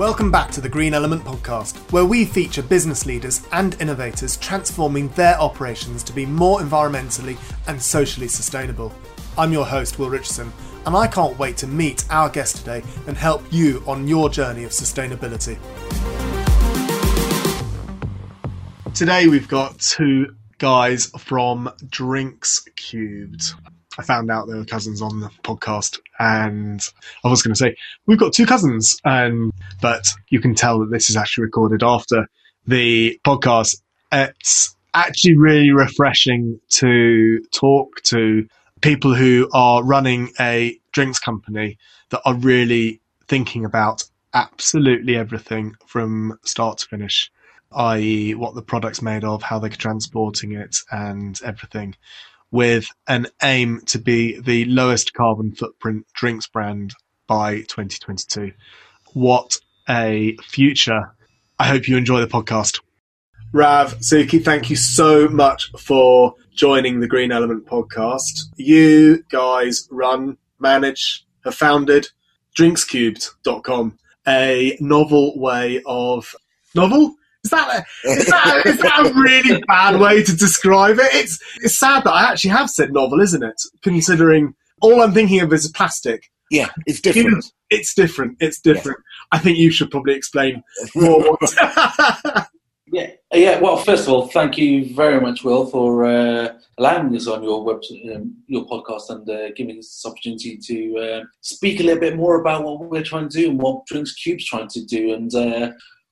Welcome back to the Green Element Podcast, where we feature business leaders and innovators transforming their operations to be more environmentally and socially sustainable. I'm your host, Will Richardson, and I can't wait to meet our guest today and help you on your journey of sustainability. Today we've got two guys from Drinks Cubed. I found out they were cousins on the podcast, and I was going to say we've got two cousins, and but you can tell that this is actually recorded after the podcast. It's actually really refreshing to talk to people who are running a drinks company that are really thinking about absolutely everything from start to finish, i.e., what the product's made of, how they're transporting it, and everything with an aim to be the lowest carbon footprint drinks brand by 2022. What a future. I hope you enjoy the podcast. Rav, Sukhi, thank you so much for joining the Green Element podcast. You guys run, manage, have founded drinkscubed.com, a novel way of novel is that, a, is, that, is that a really bad way to describe it? It's, it's sad that I actually have said novel, isn't it? Considering all I'm thinking of is plastic. Yeah, it's different. It's different. It's different. Yeah. I think you should probably explain more. yeah, yeah. Well, first of all, thank you very much, Will, for uh, allowing us on your web, um, your podcast, and uh, giving us this opportunity to uh, speak a little bit more about what we're trying to do and what Drinks Cubed's trying to do, and uh,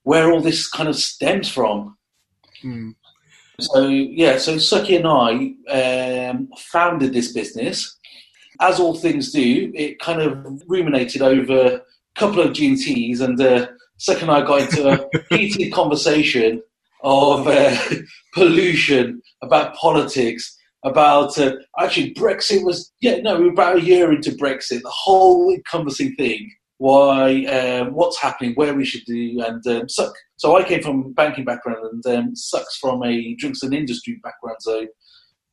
where all this kind of stems from. Mm. So yeah, so Sukhi and I um, founded this business. As all things do, it kind of ruminated over a couple of GTs, and uh, Sukhi and I got into a heated conversation of uh, pollution, about politics, about uh, actually Brexit was yeah no we were about a year into Brexit, the whole encompassing thing why, um, what's happening, where we should do, and um, Suck. So I came from a banking background, and um, Sucks from a drinks and industry background. So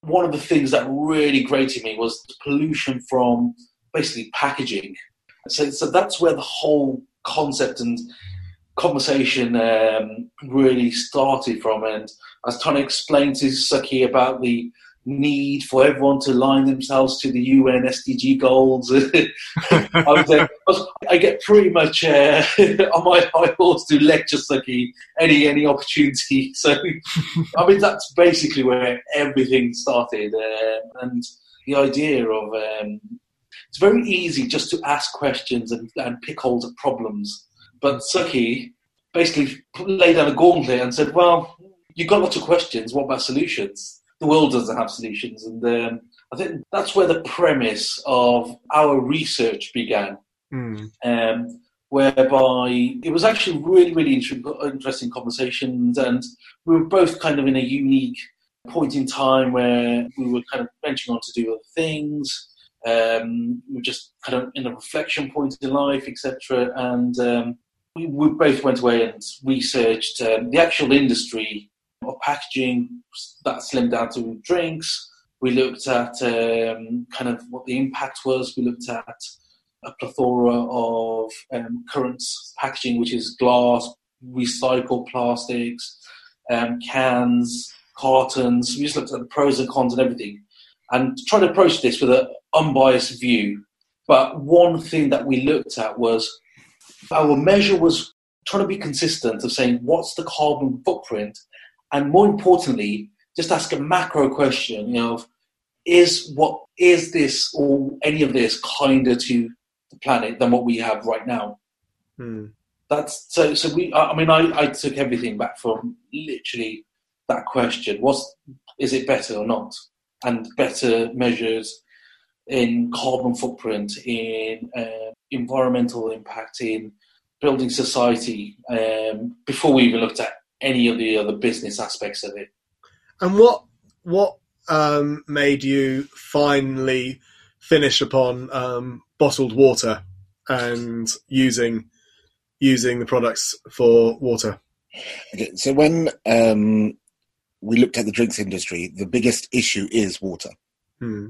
one of the things that really grated me was pollution from basically packaging. So, so that's where the whole concept and conversation um, really started from. And I was trying to explain to Sukhi about the need for everyone to line themselves to the UN SDG goals. I, uh, I, get pretty much uh, on my high horse to lecture Sukhi any any opportunity. So I mean that's basically where everything started, uh, and the idea of um, it's very easy just to ask questions and, and pick holes at problems, but Sukhi basically laid down a gauntlet and said, "Well, you've got lots of questions. What about solutions?" The world doesn't have solutions. And um, I think that's where the premise of our research began, mm. um, whereby it was actually really, really interesting conversations. And we were both kind of in a unique point in time where we were kind of venturing on to do other things. Um, we were just kind of in a reflection point in life, etc. And um, we, we, both went away and researched um, the actual industry of packaging that slimmed down to drinks. We looked at um, kind of what the impact was. We looked at a plethora of um, current packaging, which is glass, recycled plastics, um, cans, cartons. We just looked at the pros and cons and everything, and tried to approach this with an unbiased view. But one thing that we looked at was our measure was trying to be consistent of saying what's the carbon footprint and more importantly, just ask a macro question, you know, is what is this or any of this kinder to the planet than what we have right now? Hmm. That's so. So we. I mean, I, I took everything back from literally that question: was is it better or not? And better measures in carbon footprint, in uh, environmental impact, in building society. Um, before we even looked at any of the other business aspects of it. And what what um, made you finally finish upon um, bottled water and using using the products for water? Okay, so when um, we looked at the drinks industry, the biggest issue is water. Hmm.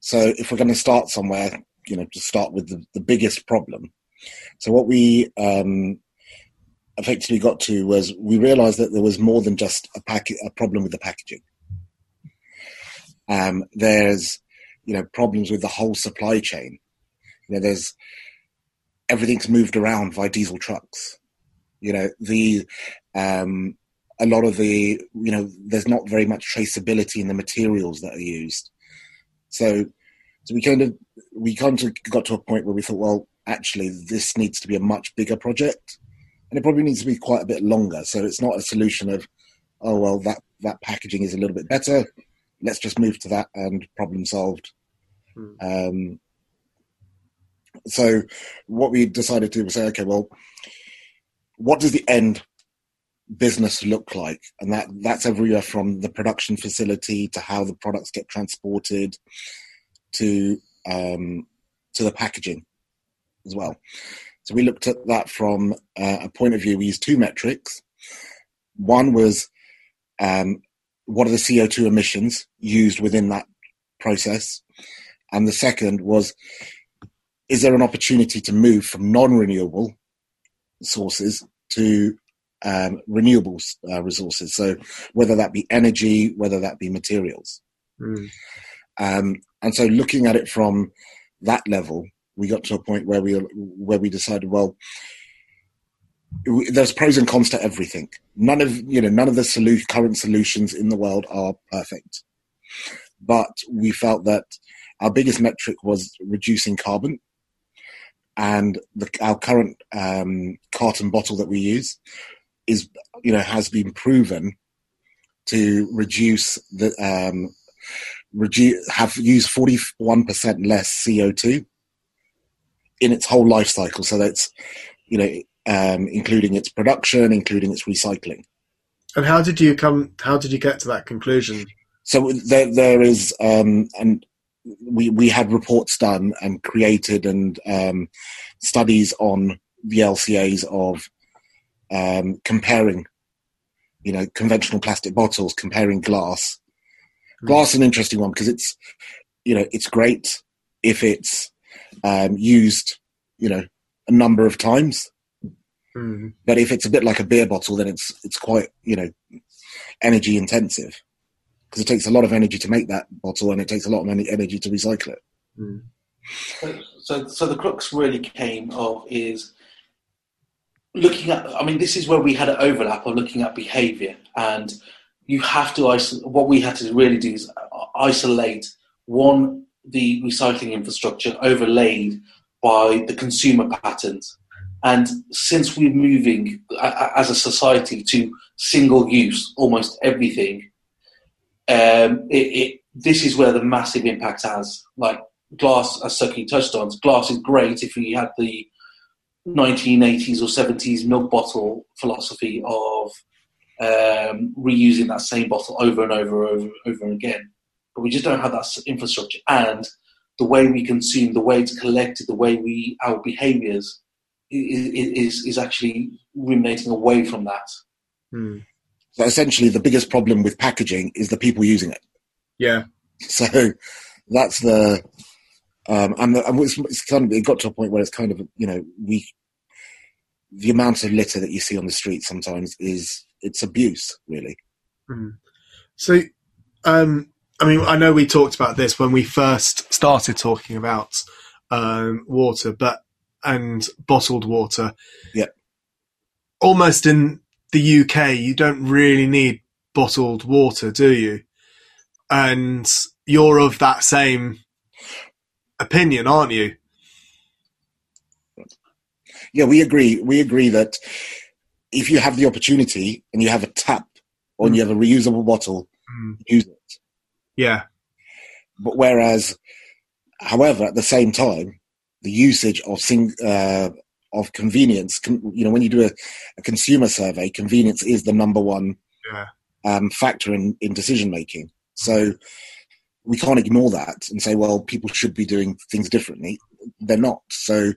So if we're going to start somewhere, you know, to start with the, the biggest problem, So what we um, effectively got to was we realised that there was more than just a pack a problem with the packaging. Um, there's you know problems with the whole supply chain. You know, there's everything's moved around by diesel trucks. You know the um, a lot of the you know there's not very much traceability in the materials that are used. So so we kind of we kind of got to a point where we thought, well, actually, this needs to be a much bigger project, and it probably needs to be quite a bit longer. So it's not a solution of, oh well, that that packaging is a little bit better. Let's just move to that and problem solved. Hmm. Um, so what we decided to do was say, okay, well, what does the end business look like? And that that's everywhere from the production facility to how the products get transported to um, to the packaging as well. So we looked at that from uh, a point of view. We used two metrics. One was um, what are the CO2 emissions used within that process, and the second was is there an opportunity to move from non-renewable sources to um, renewable uh, resources? So whether that be energy, whether that be materials. Mm. Um, and so looking at it from that level, we got to a point where we where we decided, well, there's pros and cons to everything. None of you know none of the solu- current solutions in the world are perfect, but we felt that our biggest metric was reducing carbon, and the, our current um, carton bottle that we use is you know has been proven to reduce the um, reduce have used 41% less CO2 in its whole life cycle. So that's, you know, um, including its production, including its recycling. And how did you come? How did you get to that conclusion? So there, there is, um, and we we had reports done and created and um, studies on the LCAs of um, comparing, you know, conventional plastic bottles, comparing glass, Glass is an interesting one because it's, you know, it's great if it's um, used, you know, a number of times. Mm-hmm. But if it's a bit like a beer bottle, then it's it's quite you know energy intensive because it takes a lot of energy to make that bottle, and it takes a lot of energy to recycle it. Mm. So, so the crux really came of is looking at. I mean, this is where we had an overlap of looking at behaviour and you have to isolate. What we had to really do is isolate one the recycling infrastructure overlaid by the consumer patterns. And since we're moving as a society to single use almost everything, um, it, it, this is where the massive impact has. Like glass, as Sukhi touched on, glass is great if you had the 1980s or 70s milk bottle philosophy of um, reusing that same bottle over and over and over, over again. But we just don't have that infrastructure. And the way we consume, the way it's collected, the way we our behaviours is, is, is actually ruminating away from that. Hmm. So essentially, the biggest problem with packaging is the people using it. Yeah. So that's the um, and, the, and it's, it's, kind of it got to a point where it's kind of you know we the amount of litter that you see on the street sometimes is it's abuse, really. Mm. So, um, I mean, I know we talked about this when we first started talking about um, water, but and bottled water. Yeah. Almost in the UK, you don't really need bottled water, do you? And you're of that same opinion, aren't you? Yeah, we agree. We agree that if you have the opportunity and you have a tap or mm. you have a reusable bottle, mm. use it. Yeah. But whereas, however, at the same time, the usage of sing, uh, of convenience, you know, when you do a, a, consumer survey, convenience is the number one yeah. um, factor in, in decision making. So we can't ignore that and say, well, people should be doing things differently. They're not. So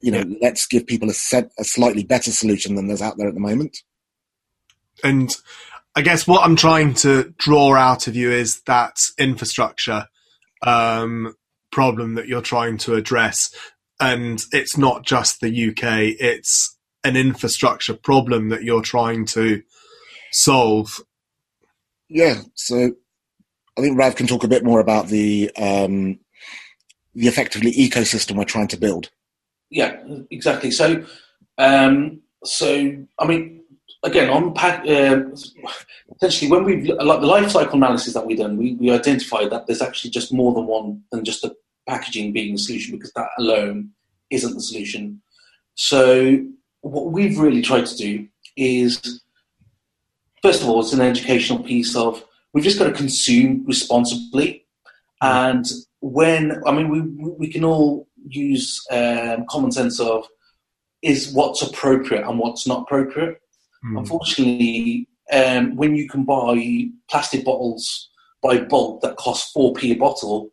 you know, yeah. let's give people a set, a slightly better solution than there's out there at the moment. And I guess what I'm trying to draw out of you is that infrastructure um, problem that you're trying to address. and it's not just the UK; it's an infrastructure problem that you're trying to solve. Yeah, so I think Rav can talk a bit more about the um, the effectively ecosystem we're trying to build. Yeah, exactly. So, um, so I mean, again, on pack, uh, essentially when we've like the life cycle analysis that we've done, we, we identified that there's actually just more than one than just the packaging being the solution because that alone isn't the solution. So what we've really tried to do is, first of all, it's an educational piece of we've just got to consume responsibly, and when I mean we we can all use um, common sense of is what's appropriate and what's not appropriate. Mm. Unfortunately, um, when you can buy plastic bottles by bulk that cost four p a bottle,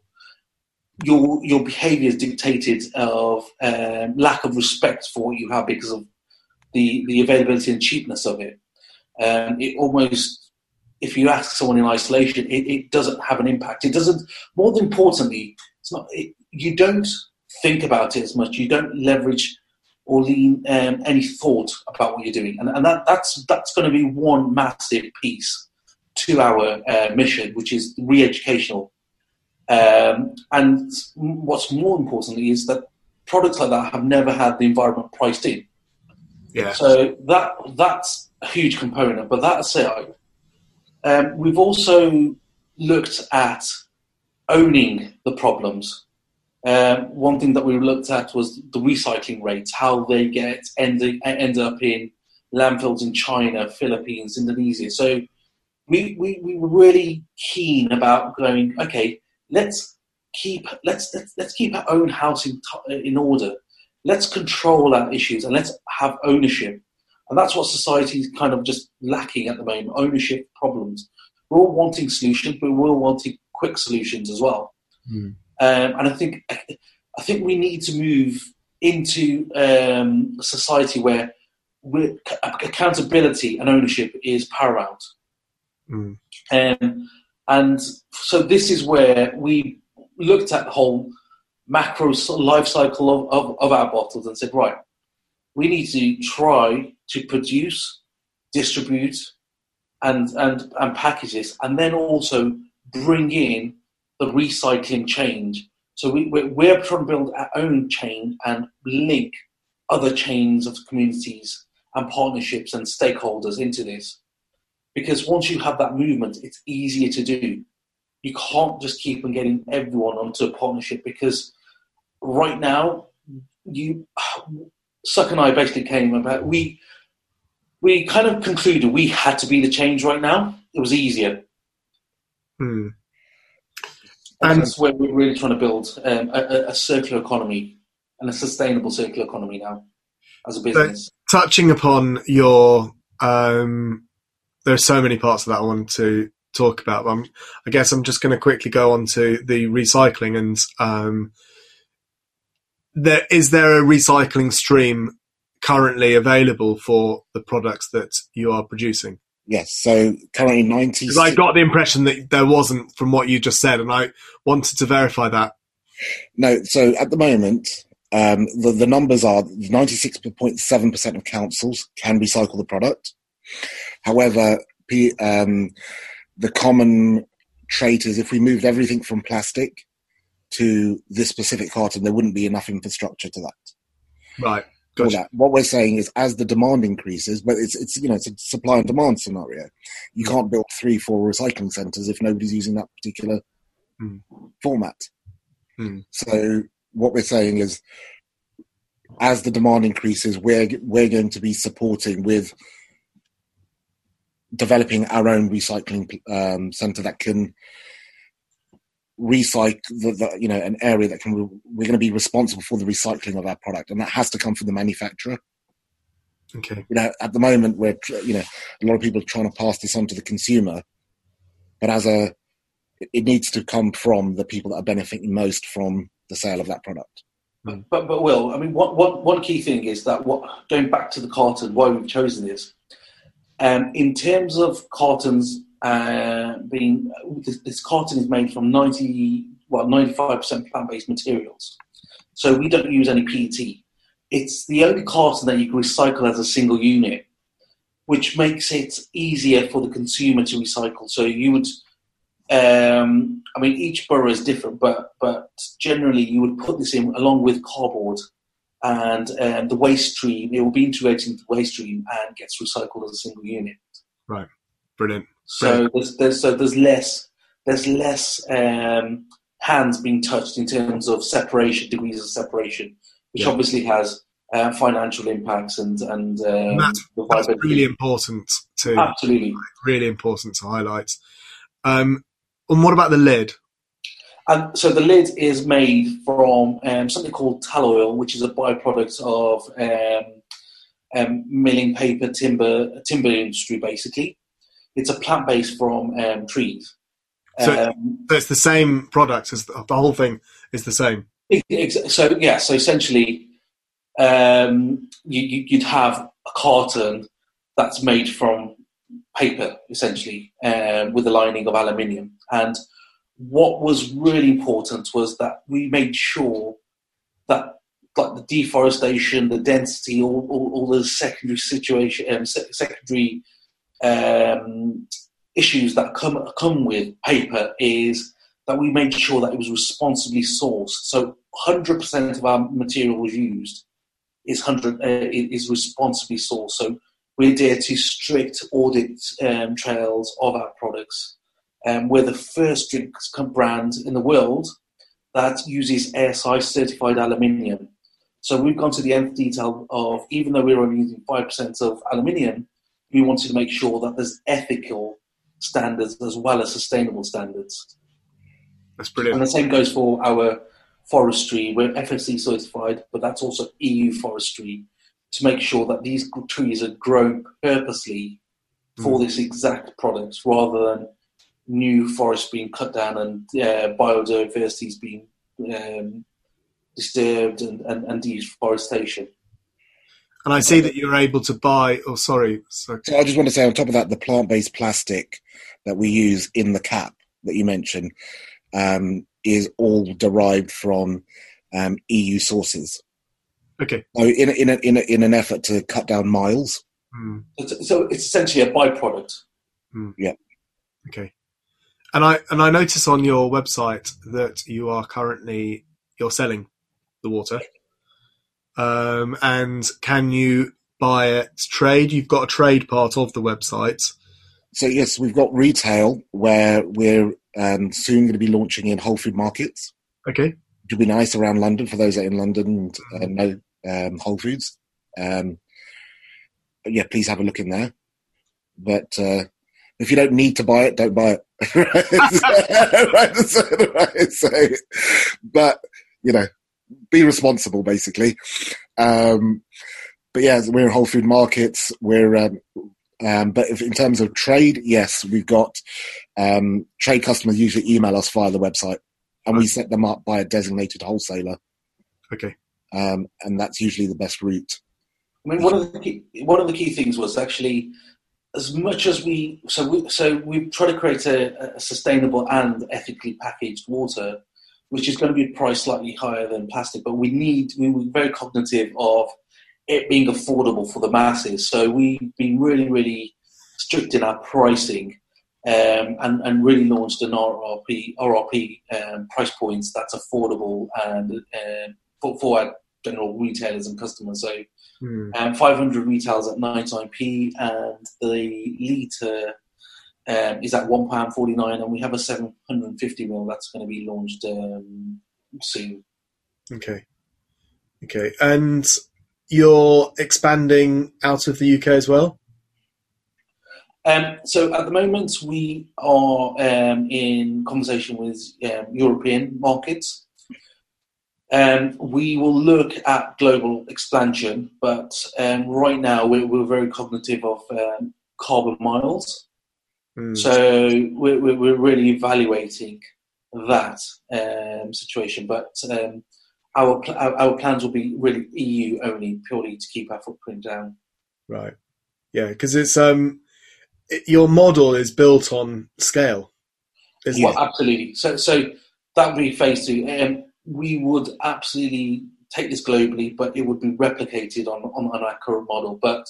your your behaviour is dictated of um, lack of respect for what you have because of the the availability and cheapness of it. Um, it almost, if you ask someone in isolation, it, it, doesn't have an impact. It doesn't. More importantly, it's not. It, you don't think about it as much. You don't leverage or lean um, any thought about what you're doing, and, and that, that's that's going to be one massive piece to our uh, mission, which is re-educational. Um, and what's more importantly is that products like that have never had the environment priced in. Yeah. So that that's a huge component. But that aside, um, we've also looked at owning the problems. Um, one thing that we looked at was the recycling rates, how they get end, end up in landfills in China, Philippines, Indonesia. So we, we, we were really keen about going, okay, let's keep let's let's, let's keep our own house in, in order. Let's control our issues and let's have ownership. And that's what society is kind of just lacking at the moment: ownership problems. We're all wanting solutions, but we're all wanting quick solutions as well. Mm. Um, and I think I think we need to move into um, a society where accountability and ownership is paramount. Mm. Um, and so this is where we looked at the whole macro life cycle of, of, of our bottles and said, right, we need to try to produce, distribute, and, and, and package this, and then also bring in the recycling change. So we, we're, we're trying to build our own chain and link other chains of communities and partnerships and stakeholders into this. Because once you have that movement, it's easier to do. You can't just keep on getting everyone onto a partnership because right now, you, Suck and I basically came about we we kind of concluded we had to be the change right now. It was easier. Hmm. And that's where we're really trying to build um, a, a, circular economy and a sustainable circular economy now as a business. So, touching upon your, um, there are so many parts of that I want to talk about. Um, I guess I'm just going to quickly go on to the recycling and um, there is there a recycling stream currently available for the products that you are producing? Yes, so currently 90. Because I got the impression that there wasn't from what you just said, and I wanted to verify that. No, so at the moment, um, the, the numbers are 96.7% of councils can recycle the product. However, P, um, the common trait is if we moved everything from plastic to this specific carton, there wouldn't be enough infrastructure to that. Right. Gotcha. that. What we're saying is, as the demand increases, but it's it's you know it's a supply and demand scenario. You mm. can't build three, four recycling centres if nobody's using that particular mm. format. Mm. So what we're saying is, as the demand increases, we're we're going to be supporting with developing our own recycling um, centre that can recycle the, the, you know an area that can we're going to be responsible for the recycling of our product and that has to come from the manufacturer. Okay. You know at the moment we're you know a lot of people are trying to pass this on to the consumer but as a it needs to come from the people that are benefiting most from the sale of that product. But but, but will i mean one, one, one key thing is that what going back to the carton why we've chosen this um, in terms of cartons uh, being this, this, carton is made from 90 well 95% plant-based materials So we don't use any PET. It's the only carton that you can recycle as a single unit, which makes it easier for the consumer to recycle. So you would, um, I mean, each borough is different, but but generally you would put this in along with cardboard and um, the waste stream. It will be integrated into the waste stream and gets recycled as a single unit. Right, brilliant. So there's, there's so there's less there's less um, hands being touched in terms of separation degrees of separation, which Yeah. obviously has uh, financial impacts and and um, That's- That's really important to absolutely. really important to highlight. Um, and what about the lid? And so the lid is made from um, something called tall oil, which is a byproduct of um, um, milling paper, timber, timber industry. Basically, it's a plant based from um, trees. So- Um, So it's the same product as the, the whole thing is the same. So yeah, so essentially, um, you, you'd have a carton that's made from paper, essentially, um, with a lining of aluminium. And what was really important was that we made sure that like the deforestation, the density, all, all, all the secondary situation, um, se- secondary um, issues that come come with paper is that we made sure that it was responsibly sourced. So 100% of our material used is 100 uh, is responsibly sourced. So we adhere to strict audit um, trails of our products. Um, we're the first drinks brand in the world that uses ASI certified aluminium. So we've gone to the nth detail of even though we're only using 5% of aluminium, we wanted to make sure that there's ethical standards as well as sustainable standards. That's brilliant. And the same goes for our forestry. We're FSC certified, but that's also EU forestry to make sure that these trees are grown purposely for this exact product rather than new forests being cut down and uh, biodiversity is being um, disturbed and, and, and deforestation. And I see that you're able to buy. Oh, sorry. So, So I just want to say on top of that, the plant-based plastic that we use in the cap that you mentioned um, is all derived from um, EU sources. okay. So in a, in a, in a, in an effort to cut down miles, Hmm. So, so it's essentially a byproduct. Yeah. Okay. And I and I notice on your website that you are currently you're selling the water. Um, and can you buy it trade? You've got a trade part of the website. So yes, we've got retail where we're um, soon going to be launching in Whole Food markets. Okay. Which would be nice around London for those that are in London and uh, know um, Whole Foods. Um, yeah, please have a look in there. But uh, if you don't need to buy it, don't buy it. right? So, right, so- but you know, be responsible, basically. Um, but yeah, we're in Whole Food markets. We're um, um, but if, in terms of trade, yes, we've got um, trade customers usually email us via the website, and we set them up by a designated wholesaler, Okay. um, and that's usually the best route. I mean, one of the key, one of the key things was actually as much as we so we so we try to create a, a sustainable and ethically packaged water, which is going to be priced slightly higher than plastic, but we need we were very cognitive of it being affordable for the masses. So we've been really really strict in our pricing. Um, and, and really launched an RRP, RRP um, price points that's affordable and um, for, for our general retailers and customers. So Hmm. um, 500 retails at 99p, and the litre um, is at £1.49, and we have a 750 ml that's going to be launched um, soon. Okay. Okay. And you're expanding out of the UK as well. Um, so at the moment, we are um, in conversation with um, European markets. Um, we will look at global expansion, but um, right now we're, we're very cognitive of um, carbon miles. Hmm. So we're, we're we're really evaluating that um, situation, but um, our, pl- our our plans will be really EU only, purely to keep our footprint down. Right. Yeah, because it's um, it, your model is built on scale, isn't Well, it? absolutely. So so that would be phase two. Um, we would absolutely take this globally, but it would be replicated on, on, on our current model. But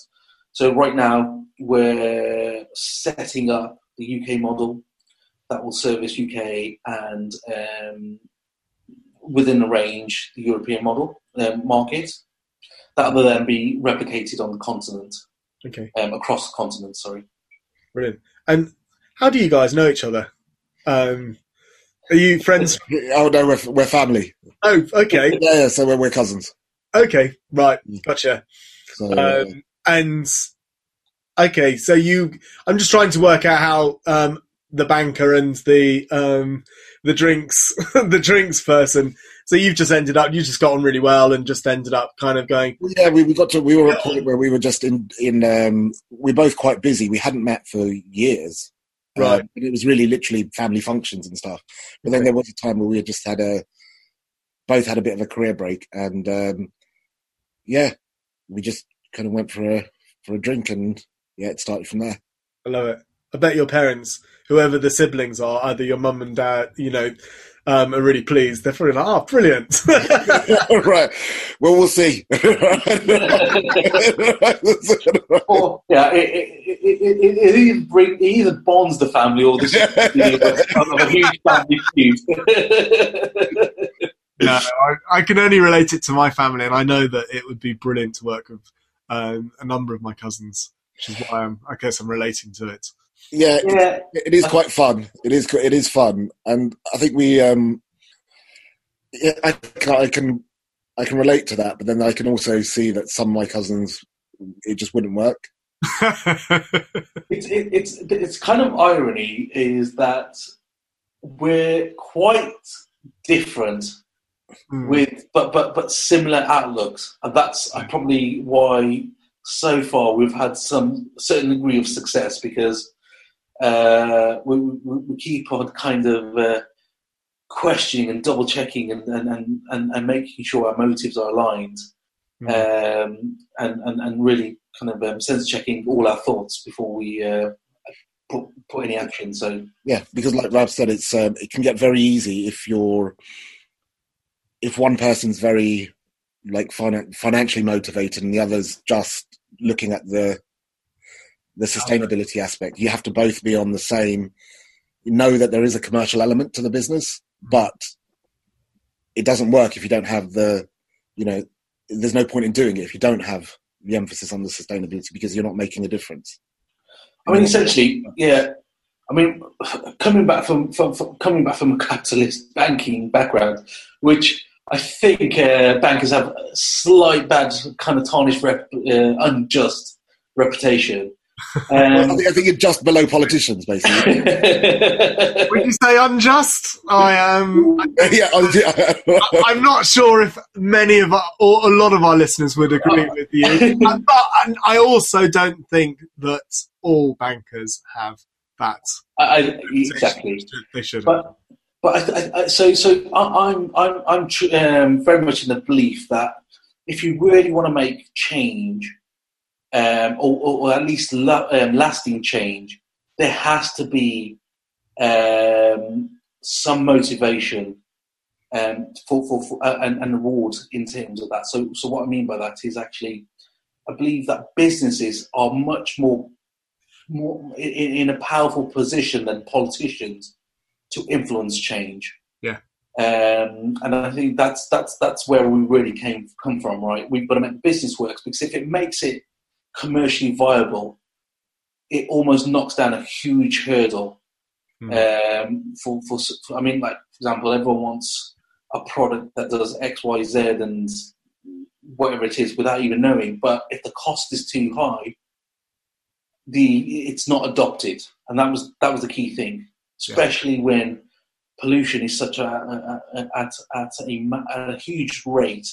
so right now we're setting up the UK model that will service UK and um, within the range the European model um, market. That will then be replicated on the continent. Okay. Um, across the continent, sorry. Brilliant. And how do you guys know each other? Um, are you friends? Oh no, we're we're family. Oh, okay. Yeah, yeah so we're, we're cousins. Okay, right, gotcha. So, Um, and okay, so you, I'm just trying to work out how um, the banker and the um, the drinks the drinks person. So you've just ended up, you just got on really well and just ended up kind of going. yeah, we, we got to we were at a point where we were just in in um, we're both quite busy. We hadn't met for years. Right. Um, it was really literally family functions and stuff. But then there was a time where we had just had a both had a bit of a career break, and um, yeah, we just kind of went for a for a drink, and yeah, it started from there. I love it. I bet your parents, whoever the siblings are, either your mum and dad, you know, um, are really pleased. They're probably like, "Oh, brilliant!" right. Well, we'll see. Or yeah, it, it, it, it, it either bring it either bonds the family or this is a huge family feud. no, I, I can only relate it to my family, and I know that it would be brilliant to work with um, a number of my cousins, which is why I'm, I guess I'm relating to it. yeah, it- it is quite fun. It is it is fun, and I think we um, yeah, I can, I can I can relate to that, but then I can also see that some of my cousins it just wouldn't work. it's it, it's it's kind of irony is that we're quite different Hmm. with but but but similar outlooks, and that's uh, probably why so far we've had some certain degree of success because uh, we, we, we keep on kind of uh, questioning and double checking and and, and, and making sure our motives are aligned Hmm. um, and, and and really kind of um, sense checking all our thoughts before we uh, put put any action. So Yeah, because like Rav said, it's um, it can get very easy if you're if one person's very like finan- financially motivated and the other's just looking at the the sustainability aspect. You have to both be on the same. You know that there is a commercial element to the business, but it doesn't work if you don't have the, you know, there's no point in doing it if you don't have the emphasis on the sustainability because you're not making a difference. I mean, essentially, yeah. I mean, coming back from, from, from coming back from a capitalist banking background, which I think uh, bankers have a slight bad kind of tarnished, rep, uh, unjust reputation. I Um, think, I think you're just below politicians, basically. Would you say unjust? I am. yeah, I- I'm not sure if many of our, or a lot of our listeners would agree with you, Uh, but and I also don't think that all bankers have that. I, I, exactly. They should. But but I, I, so so I, I'm I'm I'm tr- um, very much in the belief that if you really want to make change, um, or, or, or at least um, lasting change, there has to be um, some motivation um, for, for, for uh, and, and reward in terms of that. So so what I mean by that is actually, I believe that businesses are much more more in, in a powerful position than politicians to influence change. Yeah. Um, and I think that's that's that's where we really came come from, right? We've got to make business works because if it makes it commercially viable, it almost knocks down a huge hurdle. Hmm. Um, for, for for I mean, like for example, everyone wants a product that does X, Y, Z, and whatever it is without even knowing. But if the cost is too high, the it's not adopted, and that was that was the key thing, especially when pollution is such a, a, a at at a, at a huge rate.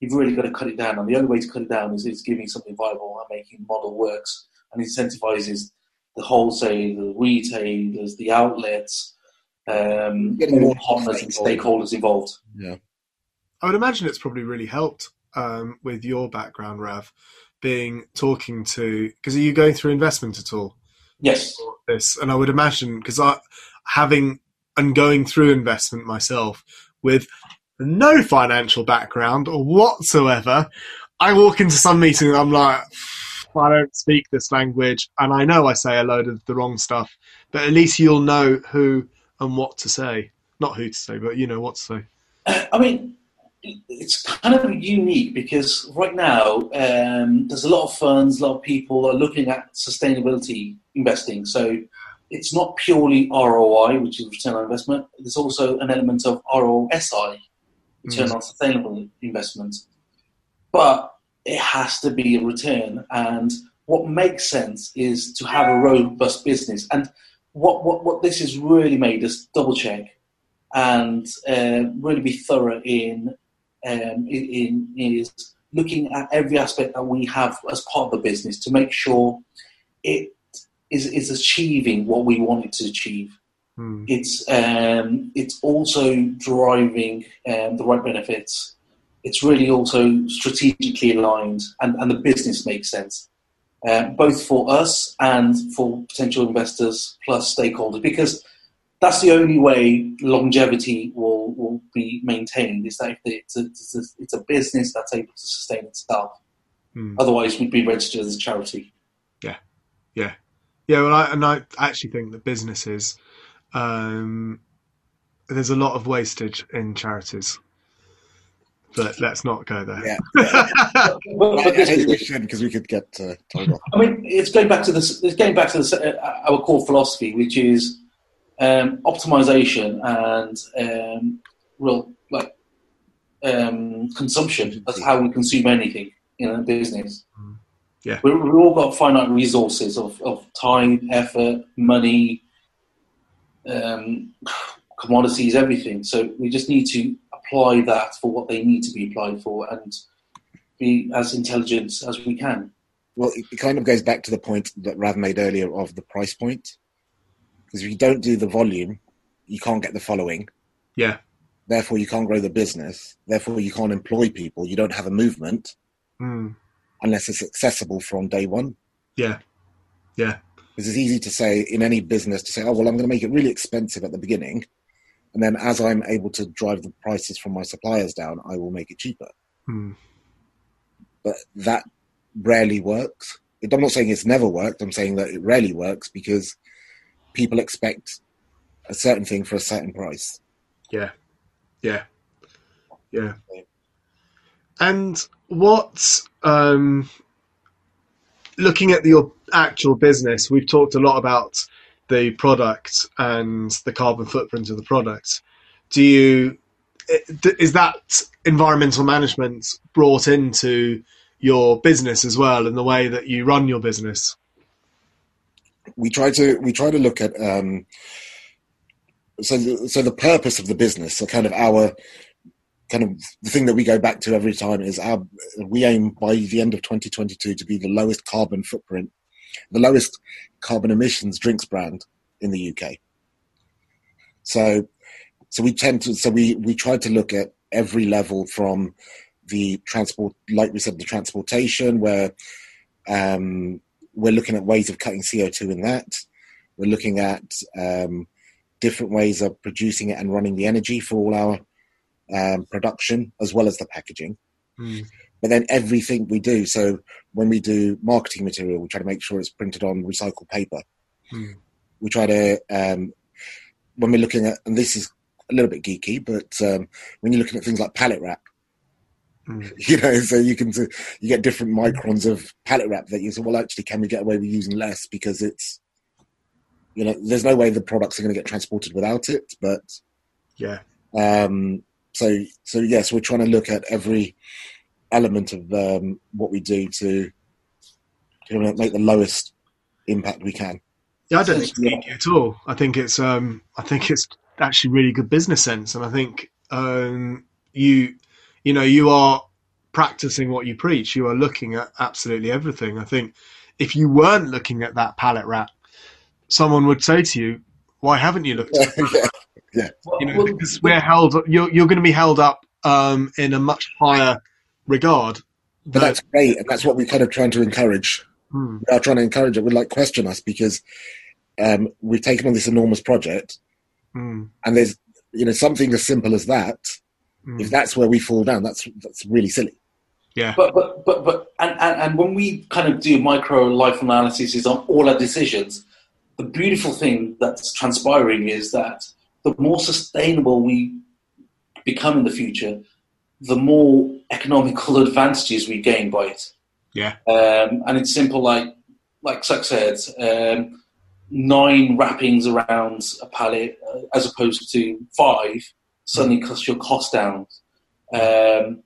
You've really got to cut it down, and the only way to cut it down is, is giving something viable and making model works and incentivizes the wholesale, the retailers, the outlets, um, Getting all more partners and stakeholders. stakeholders involved. yeah. I would imagine it's probably really helped um, with your background, Rav, being talking to because are you going through investment at all? Yes. this, and I would imagine because I having and going through investment myself with no financial background whatsoever. I walk into some meeting and I'm like, I don't speak this language, and I know I say a load of the wrong stuff, but at least you'll know who and what to say. Not who to say, but you know what to say. I mean, it's kind of unique because right now um, there's a lot of funds, a lot of people are looking at sustainability investing. So it's not purely ROI, which is return on investment. There's also an element of ROSI, return mm. on sustainable investment. But it has to be a return. And what makes sense is to have a robust business. And what, what, what this has really made us double check and uh, really be thorough in, um, in, in is looking at every aspect that we have as part of the business to make sure it is, is achieving what we want it to achieve. Hmm. It's um, it's also driving um, the right benefits it's really also strategically aligned and, and the business makes sense, uh, both for us and for potential investors plus stakeholders, because that's the only way longevity will, will be maintained is that it's a, it's, a, it's a business that's able to sustain itself. Hmm. Otherwise, we'd be registered as a charity. Yeah, yeah, yeah. Well, I, and I actually think that businesses, um, there's a lot of wastage in charities but let's not go there. Yeah, yeah. well, I, I think we should because we could get uh, I mean, it's going back to this. It's going back to this, uh, our core philosophy, which is um, optimization and um, real like um, consumption. That's how we consume anything in a business. Mm. Yeah, we we've all got finite resources of, of time, effort, money, um, commodities, everything. So we just need to apply that for what they need to be applied for and be as intelligent as we can. Well, it kind of goes back to the point that Rav made earlier of the price point. Because if you don't do the volume, you can't get the following. Yeah. Therefore, you can't grow the business. Therefore, you can't employ people. You don't have a movement mm. unless it's accessible from day one. Yeah. Yeah. Because it's easy to say in any business to say, oh, well, I'm going to make it really expensive at the beginning and then as I'm able to drive the prices from my suppliers down, I will make it cheaper. Hmm. But that rarely works. I'm not saying it's never worked. I'm saying that it rarely works because people expect a certain thing for a certain price. Yeah, yeah, yeah. And what, um, looking at your actual business, we've talked a lot about the product and the carbon footprint of the product. Do you is that environmental management brought into your business as well and the way that you run your business? We try to we try to look at um, so so the purpose of the business, so kind of our kind of the thing that we go back to every time is our we aim by the end of 2022 to be the lowest carbon footprint the lowest carbon emissions drinks brand in the UK. So, so we tend to, so we, we try to look at every level from the transport, like we said, the transportation, where um, we're looking at ways of cutting CO2 in that. We're looking at um, different ways of producing it and running the energy for all our um, production, as well as the packaging. Mm but then everything we do. So when we do marketing material, we try to make sure it's printed on recycled paper. Hmm. We try to um, when we're looking at, and this is a little bit geeky, but um, when you're looking at things like pallet wrap, hmm. you know, so you can you get different microns of pallet wrap that you say, well, actually, can we get away with using less because it's you know, there's no way the products are going to get transported without it, but yeah. Um, so so yes, we're trying to look at every element of um, what we do to you know, make the lowest impact we can. Yeah, I don't think it's at all. I think it's um, I think it's actually really good business sense, and I think um, you you know you are practicing what you preach. You are looking at absolutely everything. I think if you weren't looking at that pallet wrap, someone would say to you, "Why haven't you looked?" At yeah, yeah. You know, because we're held. You're you're going to be held up um, in a much higher regard. But that's great, and that's what we're kind of trying to encourage. Hmm. We are trying to encourage it. Would like question us because um, we've taken on this enormous project, hmm. and there's you know something as simple as that Mm. If that's where we fall down, that's that's really silly. Yeah. But but but but and, and, and when we kind of do micro life analysis on all our decisions, the beautiful thing that's transpiring is that the more sustainable we become in the future, the more economical advantages we gain by it. Yeah. Um, and it's simple, like like Sukh said, um, nine wrappings around a pallet uh, as opposed to five suddenly cuts your cost down. Um,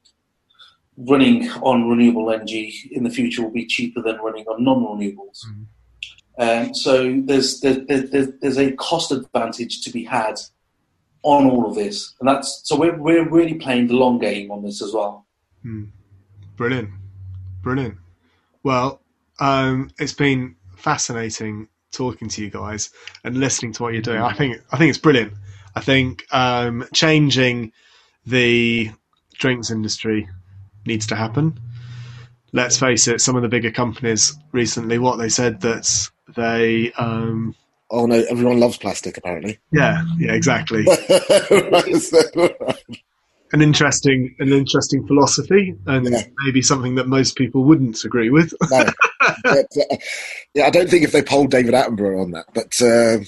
running on renewable energy in the future will be cheaper than running on non-renewables. Mhm. Um, so there's, there, there, there's a cost advantage to be had on all of this, and that's so we're we're really playing the long game on this as well. Mm. Brilliant. Brilliant. Well, um, it's been fascinating talking to you guys and listening to what you're doing. I think I think it's brilliant. I think um, changing the drinks industry needs to happen. Let's face it, some of the bigger companies recently, what they said that they, um, Oh no, everyone loves plastic apparently. yeah, yeah, exactly. An interesting, an interesting philosophy, and Yeah. maybe something that most people wouldn't agree with. no. But, uh, yeah, I don't think if they polled David Attenborough on that, but uh,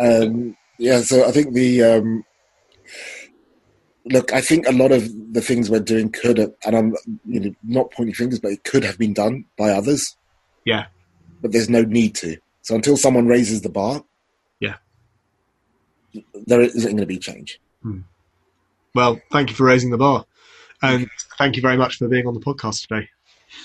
um, yeah. So I think the um, look. I think a lot of the things we're doing could have, and I'm you know, not pointing fingers, but it could have been done by others. Yeah. but there's no need to. So until someone raises the bar, Yeah. there isn't going to be change. Well, thank you for raising the bar. And thank you very much for being on the podcast today.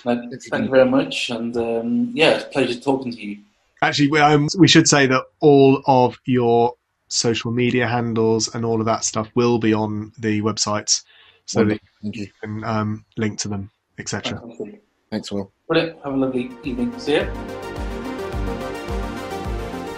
Thank you very much, and um, yeah, it's a pleasure talking to you. Actually, we, um, we should say that all of your social media handles and all of that stuff will be on the websites so that Thank you. you can um, link to them, etc. Thanks, Will. Brilliant. Have a lovely evening. See you.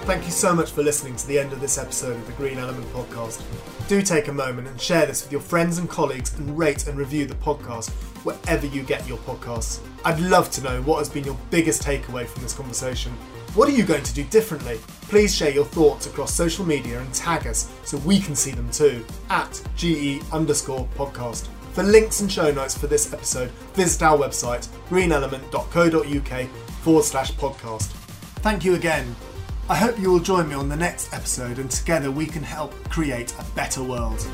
Thank you so much for listening to the end of this episode of the Green Element Podcast. Do take a moment and share this with your friends and colleagues and rate and review the podcast wherever you get your podcasts. I'd love to know what has been your biggest takeaway from this conversation. What are you going to do differently? Please share your thoughts across social media and tag us so we can see them too at GE underscore podcast. For links and show notes for this episode, visit our website greenelement.co.uk forward slash podcast. Thank you again. I hope you will join me on the next episode and together we can help create a better world.